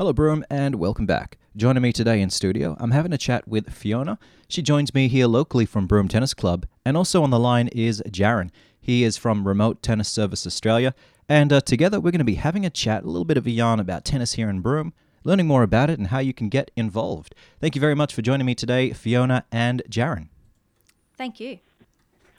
Hello, Broome, and welcome back. Joining me today in studio, I'm having a chat with Fiona. She joins me here locally from Broome Tennis Club, and also on the line is Jarron. He is from Remote Tennis Service Australia, and uh, together we're going to be having a chat, a little bit of a yarn about tennis here in Broome, learning more about it and how you can get involved. Thank you very much for joining me today, Fiona and Jarron. Thank you.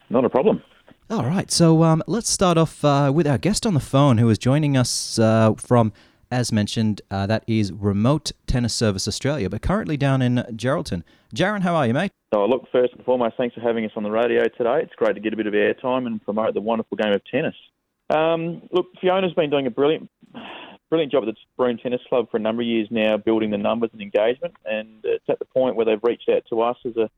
Not a problem. All right, so um, let's start off uh, with our guest on the phone who is joining us uh, from, as mentioned, uh, that is Remote Tennis Service Australia, but currently down in Geraldton. Jarron, how are you, mate? So, look, first and foremost, thanks for having us on the radio today. It's great to get a bit of airtime and promote the wonderful game of tennis. Um, look, Fiona's been doing a brilliant, brilliant job at the Broome Tennis Club for a number of years now, building the numbers and engagement, and it's at the point where they've reached out to us as a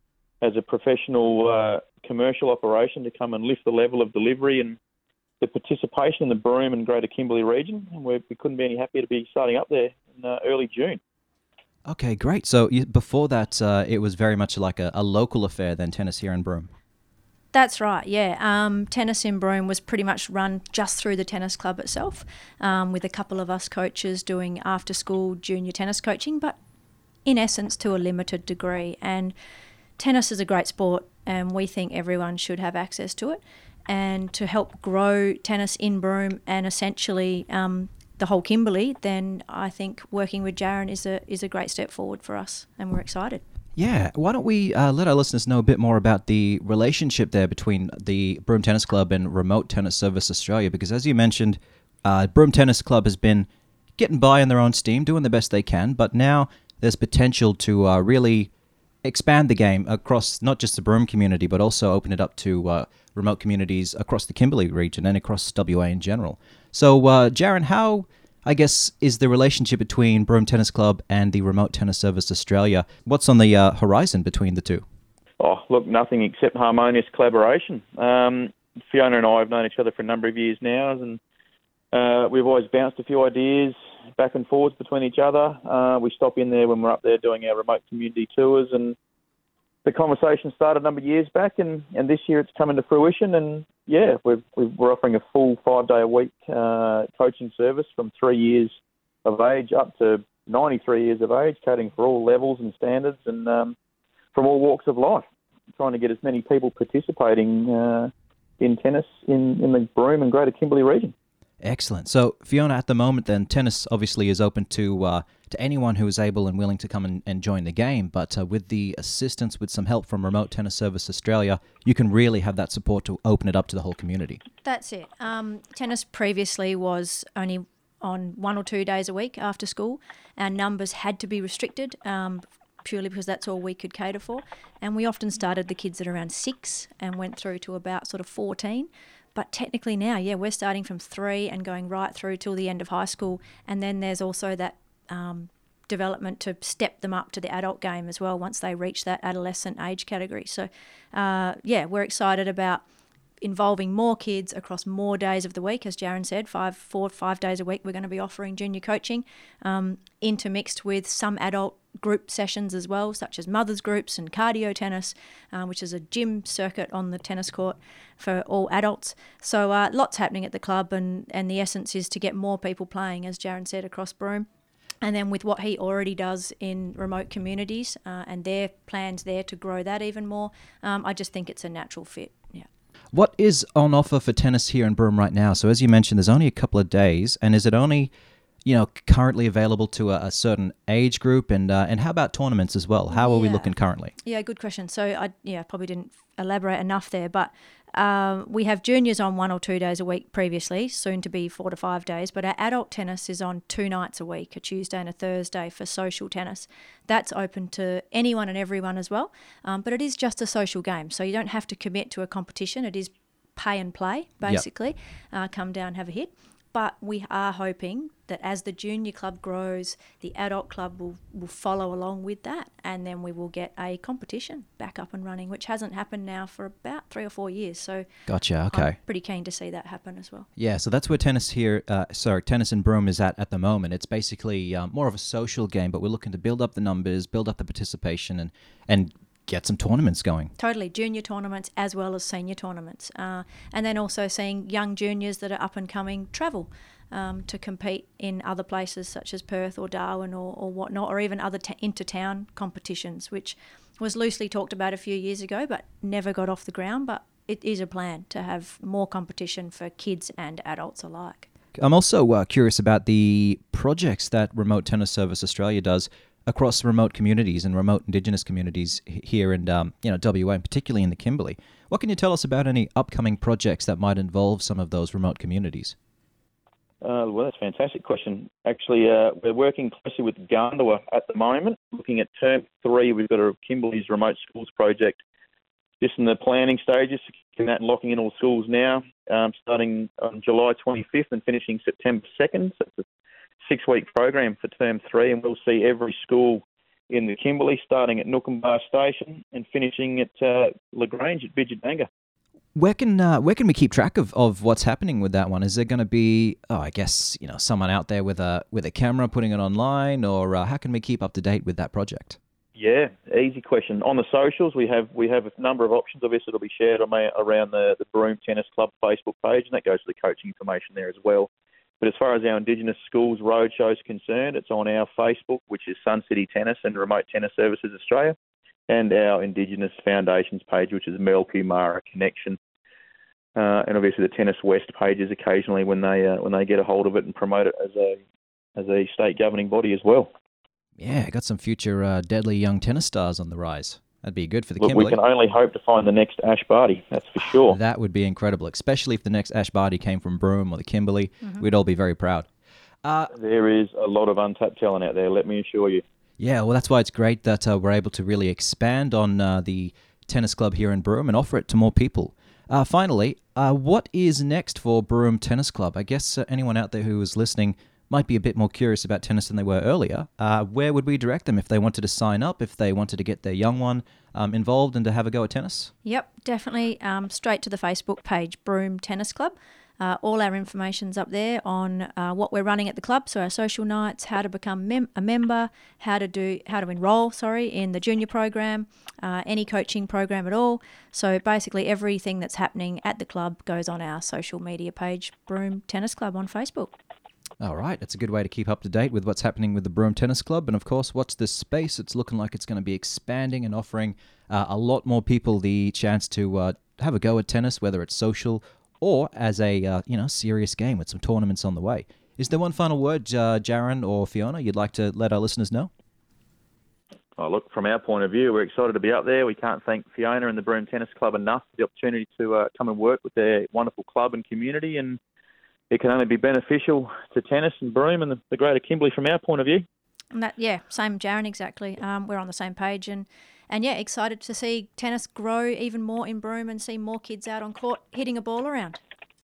as a professional uh, commercial operation to come and lift the level of delivery and the participation in the Broome and Greater Kimberley region. And we couldn't be any happier to be starting up there in uh, early June. Okay, great. So you, before that, uh, it was very much like a, a, local affair than tennis here in Broome. That's right, yeah. Um, tennis in Broome was pretty much run just through the tennis club itself, um, with a couple of us coaches doing after school junior tennis coaching, but in essence to a limited degree. And tennis is a great sport, and we think everyone should have access to it. And to help grow tennis in Broome and essentially um, the whole Kimberley, then I think working with Jaron is a is a great step forward for us, and we're excited. Yeah, why don't we uh, let our listeners know a bit more about the relationship there between the Broome Tennis Club and Remote Tennis Service Australia? Because as you mentioned, uh, Broome Tennis Club has been getting by on their own steam, doing the best they can, but now there's potential to uh, really expand the game across not just the Broome community, but also open it up to uh, remote communities across the Kimberley region and across WA in general. So, uh, Jarron, how, I guess, is the relationship between Broome Tennis Club and the Remote Tennis Service Australia? What's on the uh, horizon between the two? Oh, look, nothing except harmonious collaboration. Um, Fiona and I have known each other for a number of years now, and uh, we've always bounced a few ideas back and forwards between each other. Uh, we stop in there when we're up there doing our remote community tours, and the conversation started a number of years back, and, and this year it's coming to fruition. And yeah, we're, we're offering a full five day a week uh, coaching service from three years of age up to 93 years of age, catering for all levels and standards and um, from all walks of life. Trying to get as many people participating uh, in tennis in, in the Broome and Greater Kimberley region. Excellent. So, Fiona, at the moment, then tennis obviously is open to uh, to anyone who is able and willing to come and, and join the game. But uh, with the assistance, with some help from Remote Tennis Service Australia, you can really have that support to open it up to the whole community. That's it. Um, tennis previously was only on one or two days a week after school. Our numbers had to be restricted. Um, purely because that's all we could cater for. And we often started the kids at around six and went through to about sort of 14. But technically now, yeah, we're starting from three and going right through till the end of high school. And then there's also that um, development to step them up to the adult game as well once they reach that adolescent age category. So, uh, yeah, we're excited about involving more kids across more days of the week. As Jarron said, five, four, five days a week, we're going to be offering junior coaching, um, intermixed with some adult group sessions as well, such as mothers groups and cardio tennis, uh, which is a gym circuit on the tennis court for all adults. So uh, lots happening at the club, and, and the essence is to get more people playing, as Jarron said, across Broome. And then with what he already does in remote communities uh, and their plans there to grow that even more, um, I just think it's a natural fit. Yeah. What is on offer for tennis here in Broome right now? So as you mentioned, there's only a couple of days, and is it only you know, currently available to a, a certain age group, and uh, and how about tournaments as well? How are we looking currently? Yeah, good question. So I yeah probably didn't elaborate enough there, but um, we have juniors on one or two days a week previously, soon to be four to five days. But our adult tennis is on two nights a week, a Tuesday and a Thursday for social tennis. That's open to anyone and everyone as well. Um, but it is just a social game, so you don't have to commit to a competition. It is pay and play basically. Yep. Uh, come down, have a hit. But we are hoping that as the junior club grows, the adult club will, will follow along with that, and then we will get a competition back up and running, which hasn't happened now for about three or four years. So, gotcha. Okay, I'm pretty keen to see that happen as well. Yeah, so that's where tennis here, uh, sorry, tennis and Broome is at at the moment. It's basically um, more of a social game, but we're looking to build up the numbers, build up the participation, and and get some tournaments going. Totally, junior tournaments as well as senior tournaments, uh, and then also seeing young juniors that are up and coming travel. um, to compete in other places such as Perth or Darwin or, or whatnot, or even other t- inter-town competitions, which was loosely talked about a few years ago, but never got off the ground. But it is a plan to have more competition for kids and adults alike. I'm also uh, curious about the projects that Remote Tennis Service Australia does across remote communities and remote Indigenous communities here in um, you know WA, and particularly in the Kimberley. What can you tell us about any upcoming projects that might involve some of those remote communities? Uh, well, that's a fantastic question. Actually, uh, we're working closely with Garnduwa at the moment, looking at term three. We've got a Kimberley's Remote Schools project just in the planning stages, and that and locking in all schools now, um, starting on July 25th and finishing September 2nd. So it's a six-week program for term three, and we'll see every school in the Kimberley, starting at Noonkanbah Station and finishing at uh, La Grange at Bidyadanga. Where can uh, where can we keep track of, of what's happening with that one? Is there going to be, oh, I guess you know, someone out there with a with a camera putting it online, or uh, how can we keep up to date with that project? Yeah, easy question. On the socials, we have we have a number of options. Obviously, it'll be shared on my, around the the Broome Tennis Club Facebook page, and that goes to the coaching information there as well. But as far as our Indigenous Schools Roadshow is concerned, it's on our Facebook, which is Sun City Tennis and Remote Tennis Services Australia and our Indigenous Foundations page, which is Mel Kumara Connection. Uh, and obviously the Tennis West pages occasionally when they uh, when they get a hold of it and promote it as a as a state governing body as well. Yeah, got some future uh, deadly young tennis stars on the rise. That'd be good for the Look, Kimberley. we can only hope to find the next Ash Barty, that's for sure. That would be incredible, especially if the next Ash Barty came from Broome or the Kimberley. We'd all be very proud. Uh, There is a lot of untapped talent out there, let me assure you. Yeah, well, that's why it's great that uh, we're able to really expand on uh, the tennis club here in Broome and offer it to more people. Uh, finally, uh, what is next for Broome Tennis Club? I guess uh, anyone out there who is listening might be a bit more curious about tennis than they were earlier. Uh, where would we direct them if they wanted to sign up, if they wanted to get their young one um, involved and to have a go at tennis? Yep, definitely. Um, straight to the Facebook page, Broome Tennis Club. Uh, all our information's up there on uh, what we're running at the club, so our social nights, how to become mem- a member, how to do, how to enrol, sorry, in the junior program, uh, any coaching program at all. So basically, everything that's happening at the club goes on our social media page, Broome Tennis Club on Facebook. All right, it's a good way to keep up to date with what's happening with the Broome Tennis Club. And of course, what's this space? It's looking like it's going to be expanding and offering uh, a lot more people the chance to uh, have a go at tennis, whether it's social or as a uh, you know serious game with some tournaments on the way. Is there one final word, uh, Jarron or Fiona, you'd like to let our listeners know? Oh, look, from our point of view, we're excited to be up there. We can't thank Fiona and the Broome Tennis Club enough for the opportunity to uh, come and work with their wonderful club and community. And it can only be beneficial to tennis and Broome and the, the greater Kimberley from our point of view. That, yeah, same Jarron, exactly. Um, we're on the same page, and and yeah, excited to see tennis grow even more in Broome and see more kids out on court hitting a ball around.